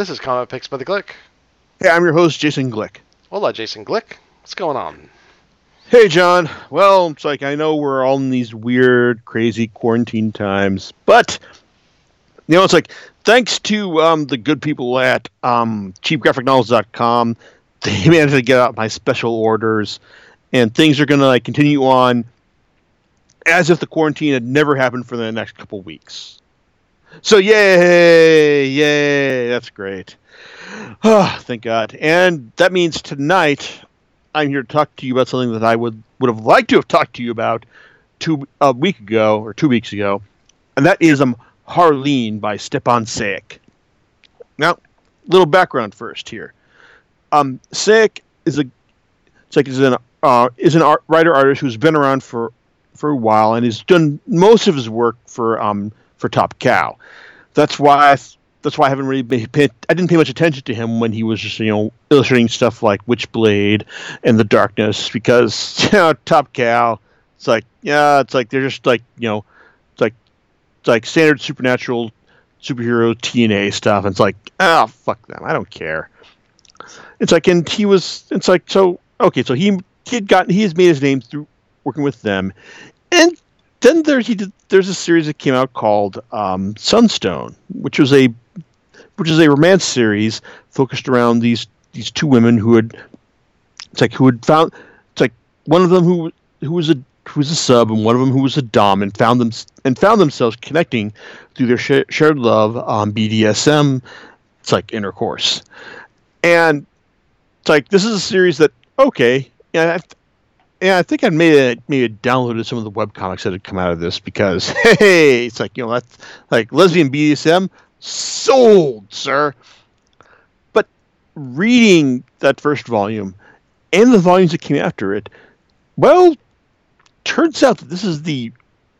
This is Comic Picks by the Glick. Hey, I'm your host, Jason Glick. Hola, Jason Glick. What's going on? Hey, John. Well, it's like I know we're all in these weird, crazy quarantine times, but you know, it's like thanks to um, the good people at um, cheapgraphicnovels.com, they managed to get out my special orders, and things are going to like continue on as if the quarantine had never happened for the next couple weeks. So yay, yay, that's great. Oh, thank God. And that means tonight I'm here to talk to you about something that I would would have liked to have talked to you about two a week ago or two weeks ago, and that is um Harleen by Stjepan Sejic. Now, little background first here. Um, Sejic is a it's is an uh, is an art, writer artist who's been around for for a while and has done most of his work for um for Top Cow. That's why I, that's why I haven't really been I didn't pay much attention to him when he was just you know illustrating stuff like Witchblade and The Darkness because you know Top Cow. It's like yeah, it's like they're just like you know, it's like it's like standard supernatural superhero TNA stuff. And it's like ah, oh, fuck them. I don't care. It's like and he was. It's like so okay. So he he had gotten he has made his name through working with them, and then there he did, there's a series that came out called um, Sunstone, which was a which is a romance series focused around these these two women who had it's like who had found it's like one of them who who was a who was a sub and one of them who was a dom and found them and found themselves connecting through their sh- shared love on BDSM. It's like intercourse, and it's like this is a series that okay, yeah, yeah, I think I may have, downloaded some of the web comics that had come out of this because hey, it's like you know that's like lesbian BDSM sold, sir. But reading that first volume and the volumes that came after it, well, turns out that this is the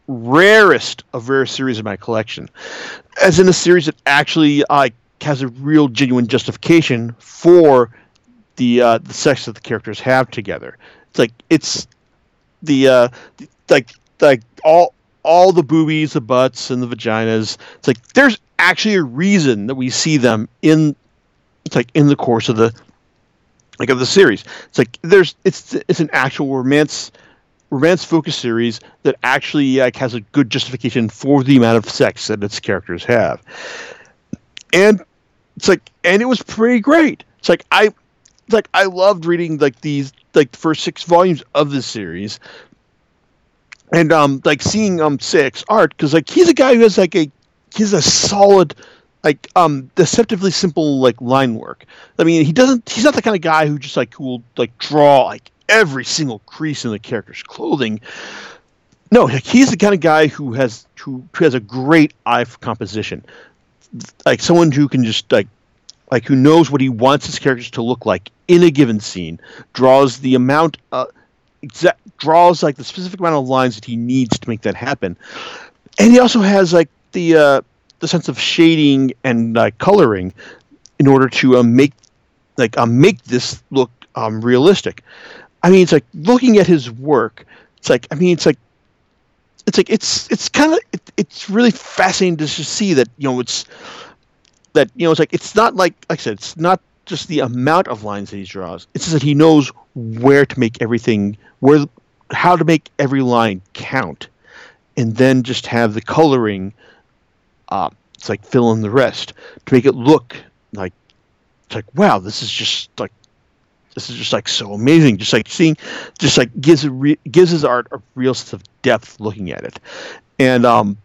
rarest of rare series in my collection, as in a series that actually uh, has a real genuine justification for the uh, the sex that the characters have together. It's like it's the uh, like like all all the boobies, the butts, and the vaginas. It's like there's actually a reason that we see them in it's like in the course of the like of the series. It's like there's it's it's an actual romance romance focused series that actually like has a good justification for the amount of sex that its characters have. And it's like and it was pretty great. It's like I it's like I loved reading like these like the first Sejic's volumes of the series. And um like seeing um six art because like he's a guy who has like a he's a solid like um deceptively simple like line work. I mean he doesn't he's not the kind of guy who just like who will like draw like every single crease in the character's clothing. No like, he's the kind of guy who has who, who has a great eye for composition. Like someone who can just like like who knows what he wants his characters to look like in a given scene draws the amount uh, exact draws like the specific amount of lines that he needs to make that happen and he also has like the uh, the sense of shading and uh, coloring in order to uh, make like uh, make this look um, realistic. I mean, it's like looking at his work. It's like I mean, it's like it's like it's it's kind of it, it's really fascinating to see that you know it's that you know it's like it's not like like I said it's not just the amount of lines that he draws. It's just that he knows where to make everything where how to make every line count, and then just have the coloring uh, it's like fill in the rest to make it look like it's like wow, this is just like this is just like so amazing. Just like seeing, just like gives re- gives his art a real sense of depth looking at it, and um,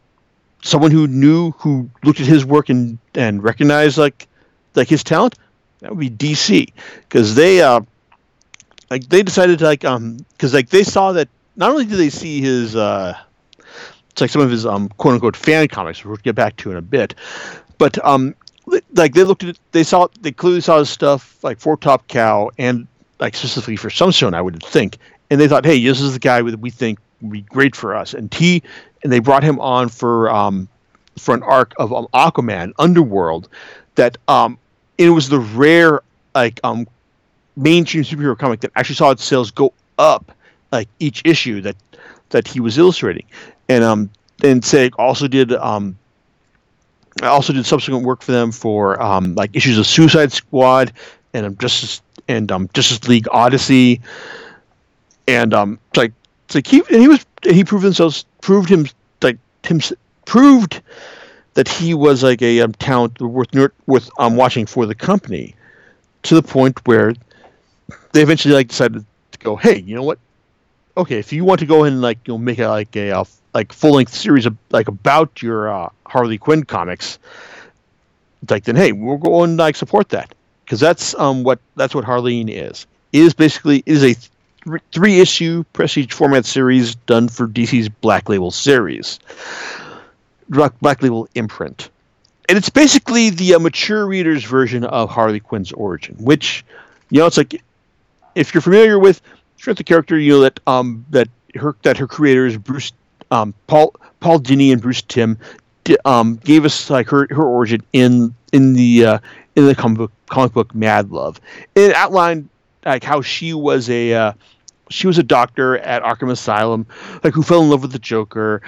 someone who knew who looked at his work and and recognized like like his talent, that would be DC because they uh like they decided to like um because like they saw that not only did they see his uh it's like some of his um, quote unquote fan comics, which we'll get back to in a bit. But um, like they looked at they saw they clearly saw his stuff like for Top Cow and like specifically for Sunstone, I would think, and they thought, hey, this is the guy that we think be great for us. And he and they brought him on for um, for an arc of um, Aquaman Underworld that um, it was the rare like um mainstream superhero comic that actually saw its sales go up like each issue that that he was illustrating and um and Sejic also did um I also did subsequent work for them for um, like issues of Suicide Squad and um, Justice and um, Justice League Odyssey, and um, like it's like he and he was he proved himself proved him like him proved that he was like a um, talent worth worth um, watching for the company, to the point where they eventually like decided to go, hey, you know what? Okay, if you want to go and like you know make a like a, a like full length series of like about your uh, Harley Quinn comics, like then hey, we'll go and like support that because that's um what that's what Harleen is. It is basically is a three issue prestige format series done for DC's Black Label series, Black Label imprint, and it's basically the uh, mature reader's version of Harley Quinn's origin. Which, you know, it's like if you're familiar with the character, you know that um that her that her creators Bruce um Paul Paul Dini and Bruce Timm um, gave us like her, her origin in in the uh, in the comic book, comic book Mad Love. It outlined like how she was a uh, she was a doctor at Arkham Asylum, like who fell in love with the Joker,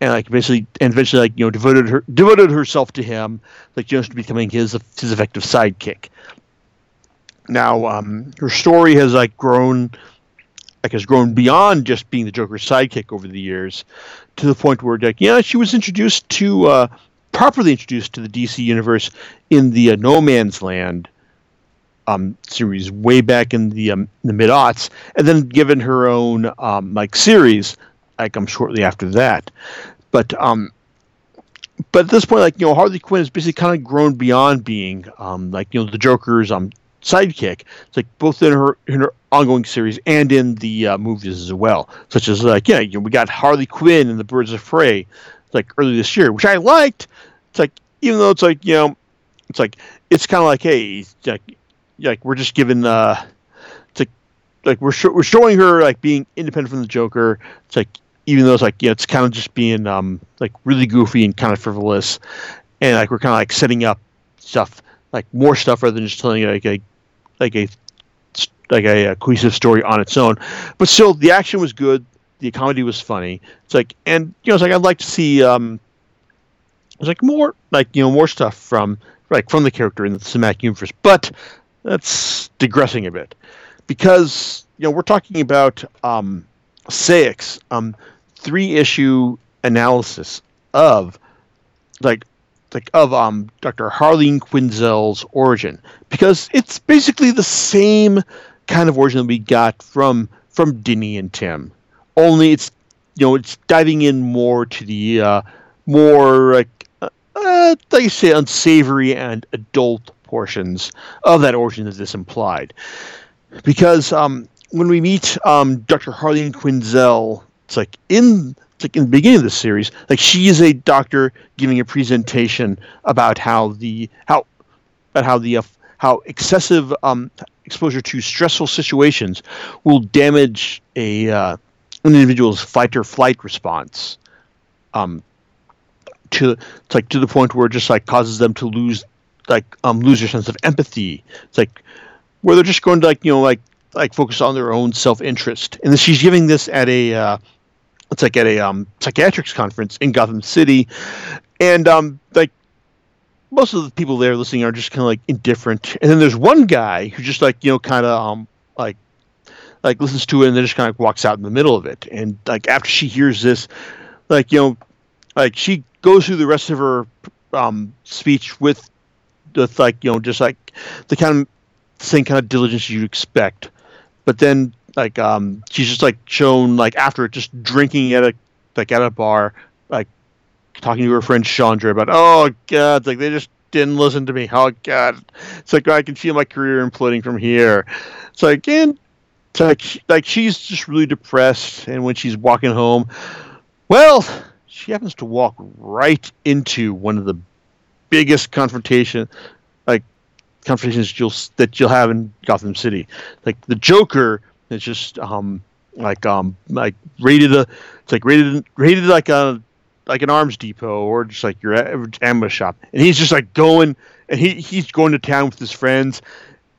and like basically and eventually like you know devoted her devoted herself to him, like just becoming his his effective sidekick. Now, um, her story has like grown, like has grown beyond just being the Joker's sidekick over the years, to the point where like yeah, she was introduced to uh, properly introduced to the DC universe in the uh, No Man's Land um, series way back in the um, the mid aughts, and then given her own um, like series like um shortly after that. But um, but at this point, like you know, Harley Quinn has basically kind of grown beyond being um like you know the Joker's um sidekick. It's like both in her in her ongoing series and in the uh, movies as well, such as like yeah, you know, we got Harley Quinn and the Birds of Prey like early this year, which I liked. It's like even though it's like you know, it's like it's kind of like hey, it's like like we're just giving uh, it's like we're sh- we're showing her like being independent from the Joker. It's like even though it's like yeah, it's kind of just being um like really goofy and kind of frivolous, and like we're kind of like setting up stuff like more stuff rather than just telling like a like a like a, a cohesive story on its own. But still, the action was good the comedy was funny. It's like, and you know, it's like I'd like to see, um, it's like more, like you know, more stuff from like from the character in the cinematic universe. But that's digressing a bit because you know we're talking about um, Sejic's, um, three issue analysis of like like of um Dr. Harleen Quinzel's origin because it's basically the same kind of origin that we got from from Dini and Timm, only it's you know it's diving in more to the uh, more like uh, uh, like you say unsavory and adult portions of that origin that this implied because um, when we meet um, Dr. Harleen Quinzel it's like in it's like in the beginning of the series like she is a doctor giving a presentation about how the how about how the uh, how excessive um, exposure to stressful situations will damage a uh, an individual's fight or flight response um to like to the point where it just like causes them to lose like um lose their sense of empathy. It's like where they're just going to like you know like like focus on their own self-interest. And then she's giving this at a uh it's like at a um psychiatrics conference in gotham city. And um like most of the people there listening are just kind of like indifferent. And then there's one guy who just like you know kind of um like like listens to it and then just kind of walks out in the middle of it. And like after she hears this, like you know, like she goes through the rest of her um, speech with with like you know just like the kind of same kind of diligence you'd expect. But then like um, she's just like shown like after just drinking at a like at a bar, like talking to her friend Chandra about oh god, like they just didn't listen to me. Oh god, it's like I can feel my career imploding from here. It's like and like like she's just really depressed, and when she's walking home, well, she happens to walk right into one of the biggest confrontation, like confrontations you'll that you'll have in Gotham City. Like the Joker is just um like um like rated a it's like rated rated like a like an arms depot or just like your average ammo shop, and he's just like going and he he's going to town with his friends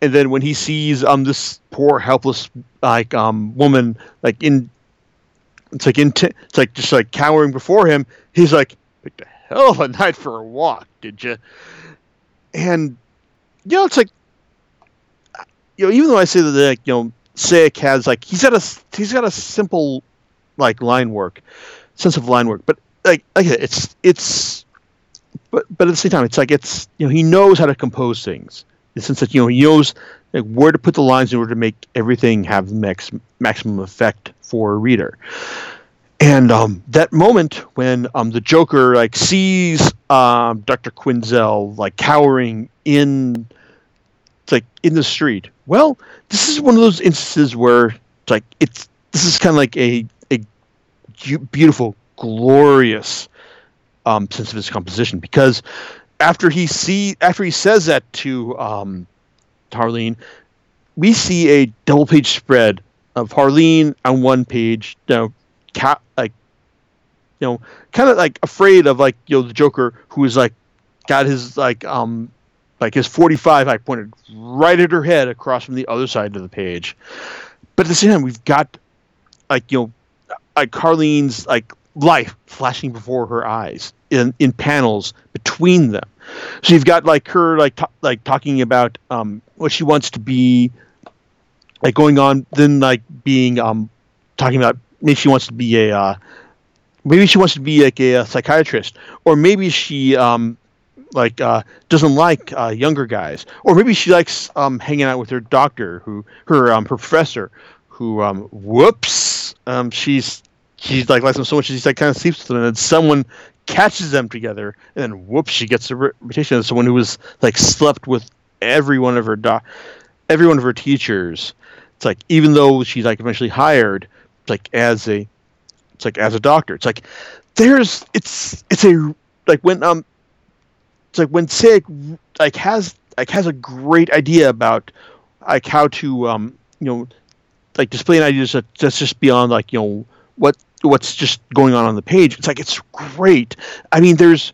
and then when he sees um this poor helpless like um woman like in it's like in t- it's like just like cowering before him he's like pick the hell of a night for a walk, did you? And you know, it's like you know, even though I say that like, you know, Sejic has like he's got a he's got a simple like line work, sense of line work, but like like it's it's but but at the same time it's like it's you know he knows how to compose things in the sense that you know he knows like where to put the lines in order to make everything have max, maximum effect for a reader. And um, that moment when um, the Joker like sees um, Dr. Quinzel like cowering in like in the street. Well, this is one of those instances where like it's this is kind of like a a beautiful, glorious um, sense of his composition because after he see after he says that to um, Harleen, we see a double page spread of Harleen on one page, you cat like you know, kind of like afraid of like you know the Joker who is like got his like um like his 45 I pointed right at her head across from the other side of the page. But at the same time, we've got like you know like Harleen's like life flashing before her eyes in in panels between them. So you've got like her like t- like talking about um what she wants to be like going on then like being um talking about maybe she wants to be a uh, maybe she wants to be like a, a psychiatrist or maybe she um like uh, doesn't like uh, younger guys, or maybe she likes um, hanging out with her doctor, who her um, professor, who um, whoops, um, she's she's like likes them so much she's like kind of sleeps with them, and then someone catches them together, and then whoops, she gets a reputation of someone who was like slept with every one of her doc, every one of her teachers. It's like even though she's like eventually hired, like as a, it's like as a doctor. It's like there's it's it's a like when um it's like when Sejic like has like has a great idea about like how to um you know like display an idea that, that's just beyond like you know what what's just going on on the page. It's like it's great. I mean, there's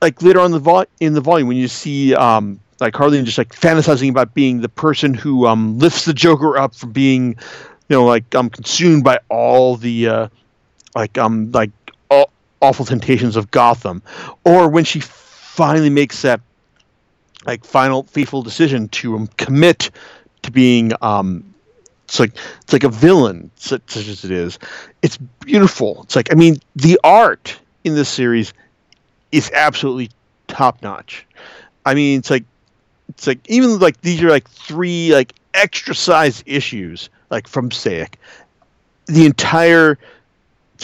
like later on the vol- in the volume when you see um like Harleen just like fantasizing about being the person who um lifts the Joker up from being you know like I'm consumed by all the uh like um like awful temptations of Gotham, or when she finally makes that like final fateful decision to um, commit to being um it's like it's like a villain such, such as it is. It's beautiful. It's like i mean the art in this series is absolutely top notch i mean it's like it's like even like these are like three like extra size issues like from Sejic. The entire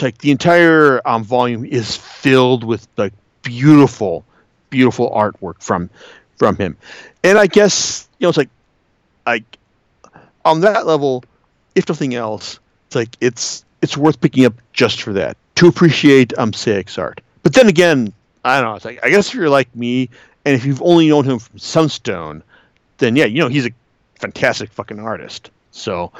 like the entire um, volume is filled with like beautiful beautiful artwork from from him. And I guess you know it's like like on that level, if nothing else, it's like it's it's worth picking up just for that to appreciate um Sejic's art. But then again, I don't know. It's like I guess if you're like me, and if you've only known him from Sunstone, then yeah, you know he's a fantastic fucking artist. So,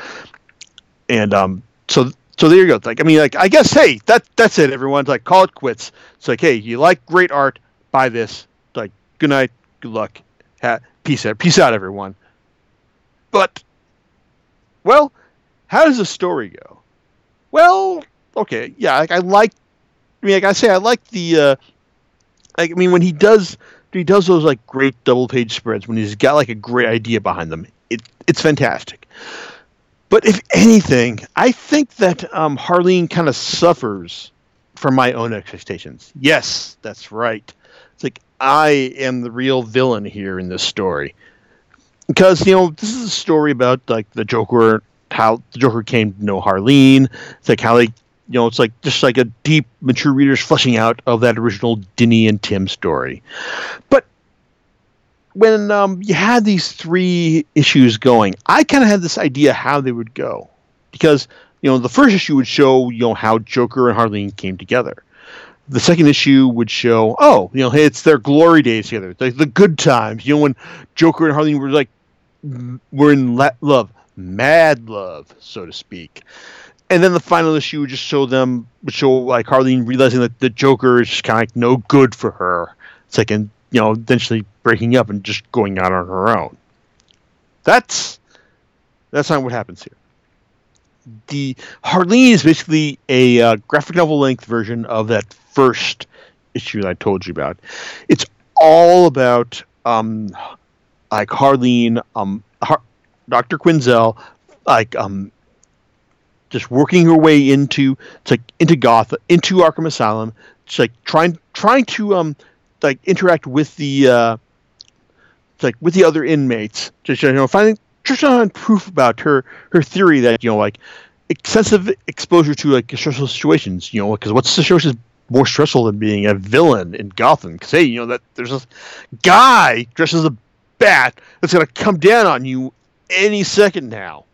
and um, so so there you go. Like I mean, like I guess hey, that that's it. Everyone's like call it quits. It's like hey, you like great art, buy this. Like, good night, good luck, ha- peace out, peace out, everyone. But, well, how does the story go? Well, okay, yeah, like I like. I mean, like I say, I like the. Uh, like, I mean, when he does, he does those like great double page spreads when he's got like a great idea behind them. It it's fantastic. But if anything, I think that um, Harleen kind of suffers from my own expectations. Yes, that's right. It's like I am the real villain here in this story. Because, you know, this is a story about like the Joker how the Joker came to know Harleen. It's like how they you know, it's like just like a deep, mature reader's fleshing out of that original Dini and Timm story. But when um, you had these three issues going, I kind of had this idea how they would go, because you know the first issue would show you know how Joker and Harley came together the second issue would show, oh, you know, hey, it's their glory days together, the, the good times. You know, when Joker and Harley were like, were in la- love, mad love, so to speak. And then the final issue would just show them, would show like Harleen realizing that the Joker is kind of like no good for her. It's like, and you know, eventually breaking up and just going out on her own. That's that's not what happens here the Harleen is basically a uh, graphic novel length version of that first issue that I told you about. It's all about um, like Harleen, um, Har- Dr. Quinzel, like um, just working her way into like into Gotham, into Arkham Asylum. It's like trying trying to um like interact with the uh, like with the other inmates. Just you know finding just on proof about her her theory that you know like excessive exposure to like stressful situations. You know because what's the situation more stressful than being a villain in Gotham? Because hey, you know that there's this guy dressed as a bat that's gonna come down on you any second now.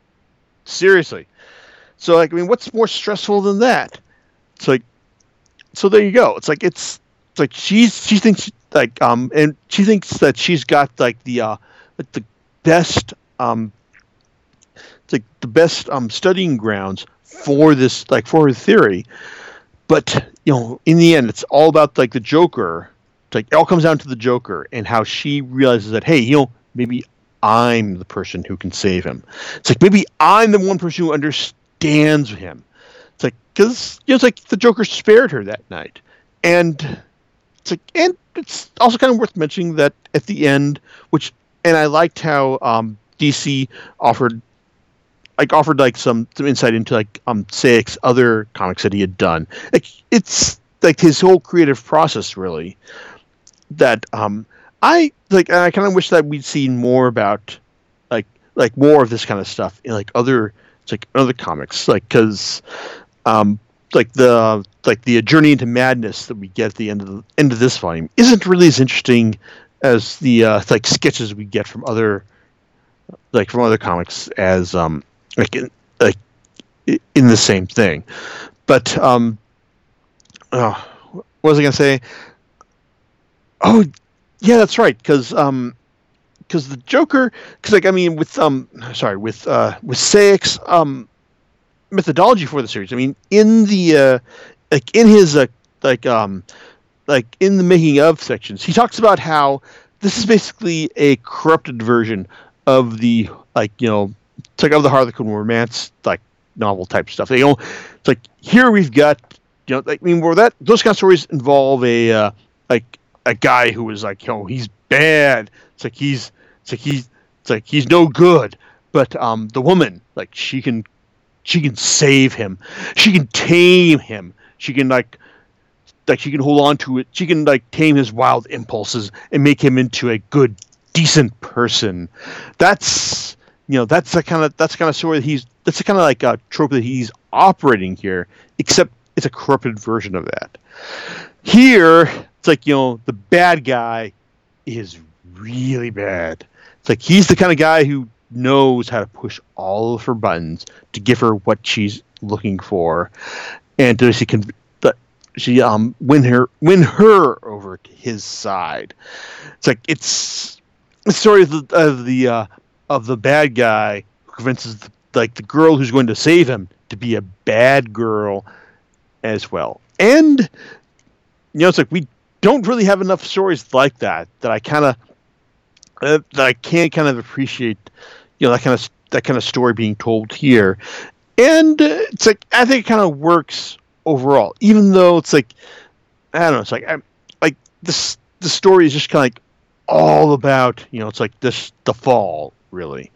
Seriously. So like I mean, what's more stressful than that? It's like, so there you go. It's like it's like she's she thinks like um and she thinks that she's got like the uh the best um like the best um studying grounds for this like for her theory, but you know in the end it's all about like the Joker. It's like it all comes down to the Joker and how she realizes that hey you know maybe I'm the person who can save him. It's like maybe I'm the one person who understands him. It's like because you know, it's like the Joker spared her that night, and it's like and it's also kind of worth mentioning that at the end, which and I liked how um, DC offered like offered like some some insight into like um Sejic's other comics that he had done. Like it's like his whole creative process really that um I like I kind of wish that we'd seen more about like like more of this kind of stuff in like other it's like other comics like because um like the like the journey into madness that we get at the end of the end of this volume isn't really as interesting as the uh, like sketches we get from other like from other comics as um like in, like in the same thing but um oh, what was i gonna say oh yeah, that's right. Because um, because the Joker, because like I mean, with um, sorry, with uh, with Sejic's um methodology for the series. I mean, in the uh, like in his uh, like um, like in the making of sections, he talks about how this is basically a corrupted version of the like you know, like of the Harlequin romance like novel type stuff. You know, it's like here we've got you know, like I mean, where that those kind of stories involve a uh, like a guy who is like, yo, he's bad. It's like he's, it's like he's, it's like he's no good. But um, the woman, like, she can, she can save him. She can tame him. She can like, like she can hold on to it. She can like tame his wild impulses and make him into a good, decent person. That's you know that's the kind of that's kind of story that he's that's the kind of like a trope that he's operating here. Except it's a corrupted version of that. Here, it's like you know the bad guy is really bad. It's like he's the kind of guy who knows how to push all of her buttons to give her what she's looking for, and to she can she um win her win her over to his side. It's like it's the story of the of the uh, of the bad guy who convinces the, like the girl who's going to save him to be a bad girl as well. And you know, it's like we don't really have enough stories like that that I kind of that I can't kind of appreciate. You know, that kind of that kind of story being told here, and uh, it's like I think it kind of works overall, even though it's like I don't know, it's like I like this the story is just kind of like all about you know it's like this the fall really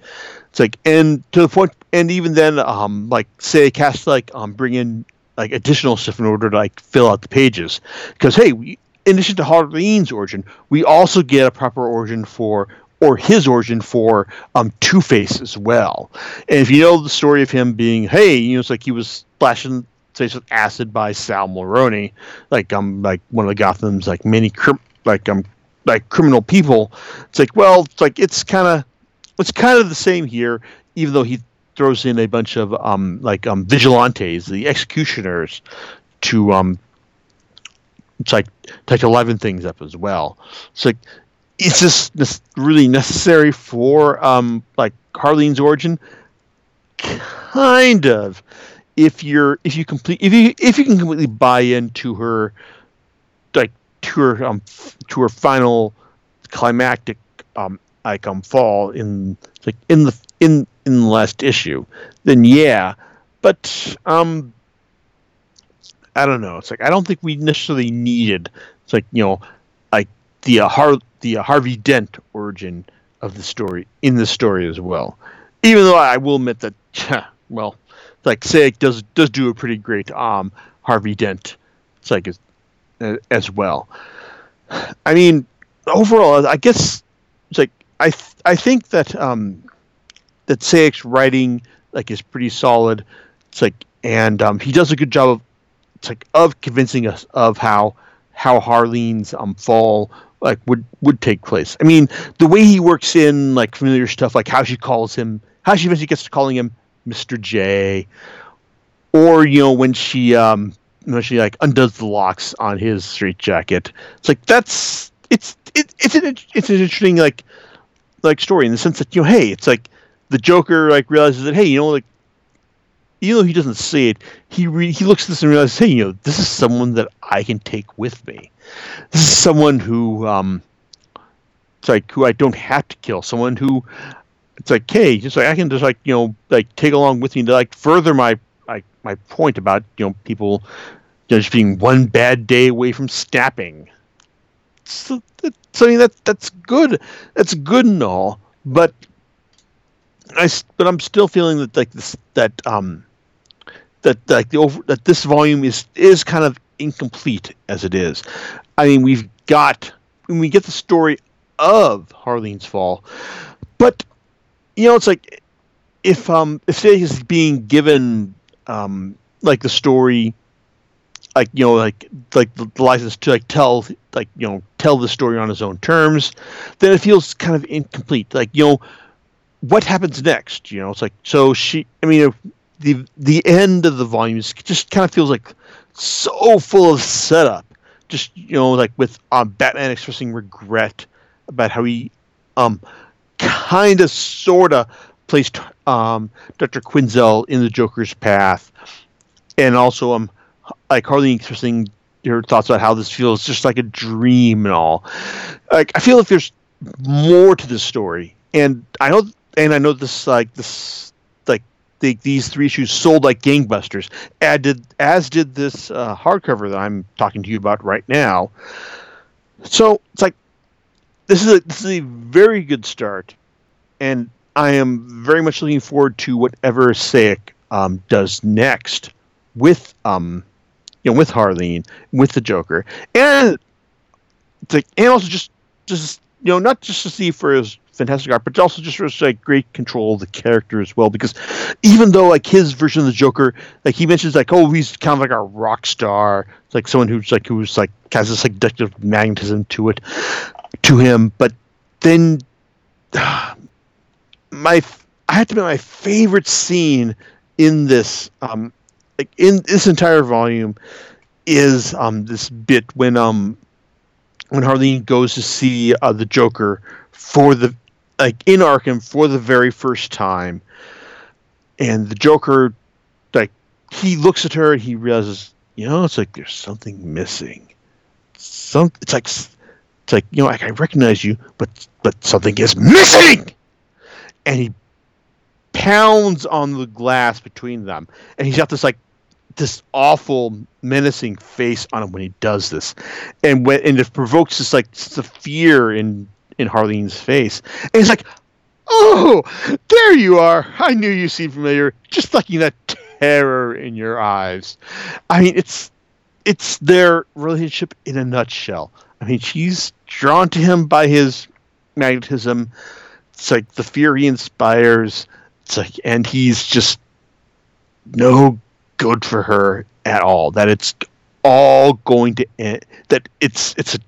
it's like and to the point and even then um like say cast like um bring in like additional stuff in order to like fill out the pages because hey we, in addition to Harleen's origin, we also get a proper origin for or his origin for um, Two Face as well. And if you know the story of him being, hey, you know, it's like he was splashing face with acid by Sal Maroni, like um, like one of the Gotham's like many crim- like um like criminal people. It's like, well, it's like it's kind of it's kind of the same here, even though he throws in a bunch of um like um vigilantes, the executioners, to um it's like to liven things up as well. It's like it's just really necessary for um like Harleen's origin, kind of. If you're if you complete if you if you can completely buy into her like to her um to her final climactic um like um fall in like in the in in the last issue, then yeah. But um I don't know. It's like I don't think we necessarily needed It's like you know, like the uh, Har- the uh, Harvey Dent origin of the story in the story as well. Even though I will admit that, well, like Sejic does does do a pretty great um Harvey Dent, it's like as, as well. I mean, overall, I guess it's like I th- I think that um that Sejic's writing like is pretty solid. It's like and um, he does a good job of like of convincing us of how how Harleen's um fall like would would take place. I mean, the way he works in like familiar stuff, like how she calls him, how she eventually gets to calling him Mister J, or you know when she um when she like undoes the locks on his straitjacket. It's like that's it's it, it's an it's an interesting like like story in the sense that you know hey it's like the Joker like realizes that hey you know like even though he doesn't say it, he re- he looks at this and realizes, hey, you know, this is someone that I can take with me. This is someone who, um, it's like who I don't have to kill. Someone who, it's like, hey, just like I can just like you know like take along with me to like further my like my point about you know people you know, just being one bad day away from snapping. So, so I mean that that's good. That's good and all, but I but I'm still feeling that like this that um that like the over that this volume is is kind of incomplete as it is. I mean, we've got when we get the story of Harleen's fall, but you know, it's like if um if is being given um like the story like you know like like the license to like tell like you know tell the story on his own terms then it feels kind of incomplete like you know what happens next you know it's like so she i mean the the end of the volume just kind of feels like so full of setup. Just you know, like with um, Batman expressing regret about how he um kind of sort of placed um, Dr. Quinzel in the Joker's path, and also um like Harley expressing your thoughts about how this feels just like a dream and all. Like I feel like there's more to this story, and I know and I know this like this the, these three issues sold like gangbusters, as did, as did this uh, hardcover that I'm talking to you about right now. So it's like this is a this is a very good start, and I am very much looking forward to whatever Sejic um, does next with um, you know with Harleen, with the Joker, and it's like, and also just just you know not just to see for his fantastic art, but also just like great control of the character as well. Because even though like his version of the Joker, like he mentions like oh he's kind of like a rock star, it's like someone who's like who's like has this like addictive magnetism to it, to him. But then my I have to be my favorite scene in this um like in this entire volume is um this bit when um when Harleen goes to see uh, the Joker for the like in Arkham for the very first time, and the Joker, like he looks at her and he realizes, you know, it's like there's something missing. Some, it's like, it's like you know, like I recognize you, but but something is missing, and he pounds on the glass between them, and he's got this like this awful menacing face on him when he does this. And when and it provokes this like the fear in in Harleen's face. And he's like, Oh, there you are. I knew you seemed familiar. Just looking that terror in your eyes. I mean, it's it's their relationship in a nutshell. I mean, she's drawn to him by his magnetism. It's like the fear he inspires. It's like, and he's just no good for her at all. That it's all going to end. That it's it's an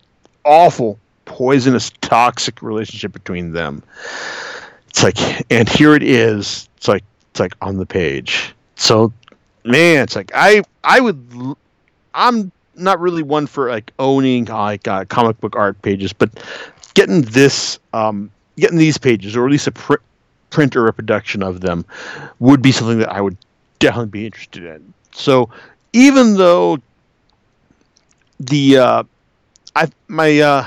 awful poisonous, toxic relationship between them. It's like, and here it is. It's like, it's like on the page. So, man, it's like I, I would, I'm not really one for like owning like uh, comic book art pages, but getting this, um, getting these pages, or at least a pr- print or reproduction of them, would be something that I would definitely be interested in. So, even though the uh, I my uh,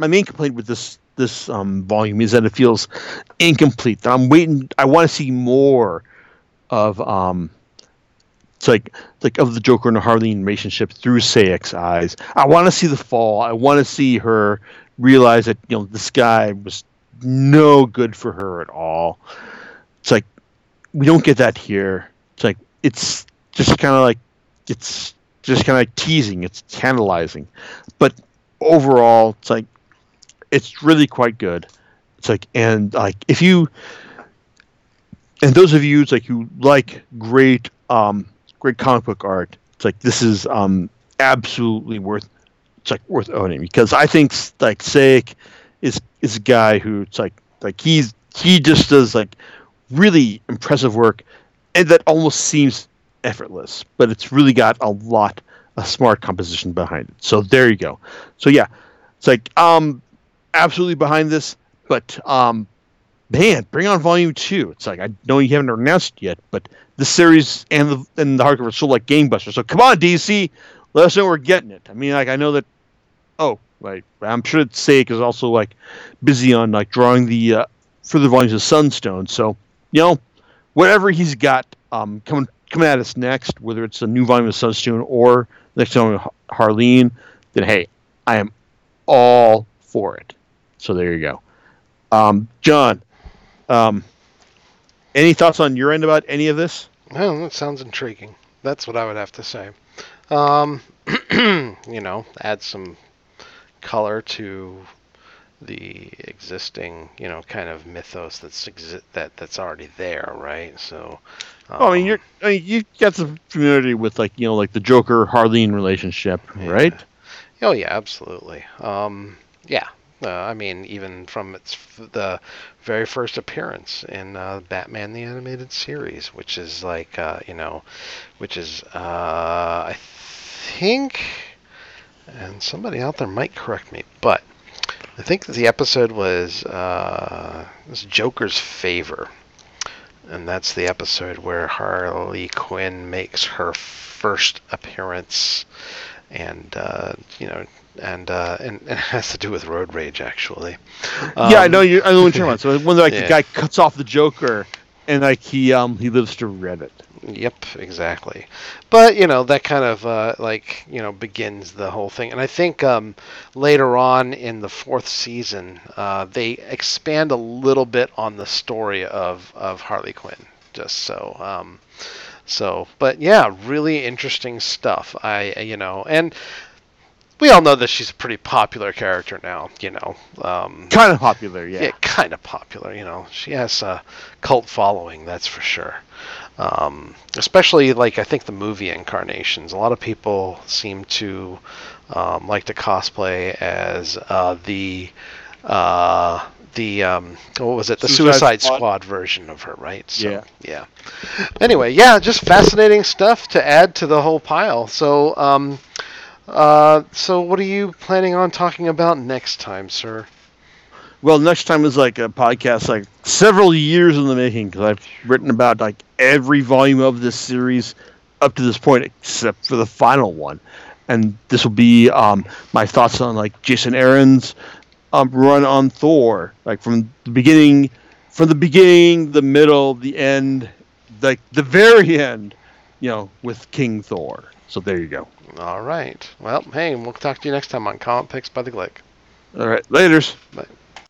my main complaint with this this um, volume is that it feels incomplete. I'm waiting. I want to see more of um, it's like like of the Joker and the Harleen relationship through Sejic's eyes. I want to see the fall. I want to see her realize that you know this guy was no good for her at all. It's like we don't get that here. It's like it's just kind of like it's just kind of like teasing. It's tantalizing, but overall, it's like it's really quite good. It's like and like if you and those of you it's like who like great um great comic book art, it's like this is um absolutely worth it's like worth owning because I think like Sejic is is a guy who it's like like he's he just does like really impressive work and that almost seems effortless, but it's really got a lot of smart composition behind it. So there you go. So yeah, it's like um absolutely behind this, but um man, bring on volume two. It's like I know you haven't announced yet, but the series and the and the hardcover sold like gangbusters. So come on, DC, let us know we're getting it. I mean, like I know that. Oh, like I'm sure that Sejic is also like busy on like drawing the uh, further volumes of Sunstone. So you know, whatever he's got um, coming coming at us next, whether it's a new volume of Sunstone or next volume of Harleen, then hey, I am all for it. So there you go. Um, John, um, any thoughts on your end about any of this? Well, that sounds intriguing. That's what I would have to say. Um, you know, add some color to the existing, you know, kind of mythos that's exi- that that's already there, right? So, um, oh, I mean, you're I mean, you got some familiarity with like you know like the Joker Harleen relationship, Yeah. right? Oh yeah, absolutely. Um, yeah, uh, I mean, even from its the very first appearance in uh, Batman the Animated Series, which is like uh, you know, which is uh, I think, and somebody out there might correct me, but I think the episode was uh, was Joker's favor, and that's the episode where Harley Quinn makes her first appearance and uh, you know, and, uh, and and it has to do with road rage actually. yeah, I Um, know you. I know what you're talking about. So when like yeah. the guy cuts off the Joker, and like he um he lives to read it. Yep, exactly. But you know that kind of uh, like you know begins the whole thing, and I think um, later on in the fourth season uh, they expand a little bit on the story of of Harley Quinn. Just so. Um, so, but yeah, really interesting stuff. I, you know, and we all know that she's a pretty popular character now. You know, um, Kind of popular, yeah. yeah, kind of popular. You know, she has a cult following, that's for sure. Um, especially like I think the movie incarnations. A lot of people seem to um, like to cosplay as uh, the uh, the um, what was it? The Suicide Suicide, Squad? Squad. version of her, right? So, Yeah. Yeah. Anyway, yeah, just fascinating stuff to add to the whole pile. So, um, uh, so what are you planning on talking about next time, sir? Well, next time is like a podcast like several years in the making because I've written about like every volume of this series up to this point except for the final one, and this will be um, my thoughts on like Jason Aaron's um, run on Thor, like from the beginning, from the beginning, the middle, the end, like the very end, you know, with King Thor. So there you go. All right. Well, hey, we'll talk to you next time on Comic Picks by the Glick. All right, later's. Bye.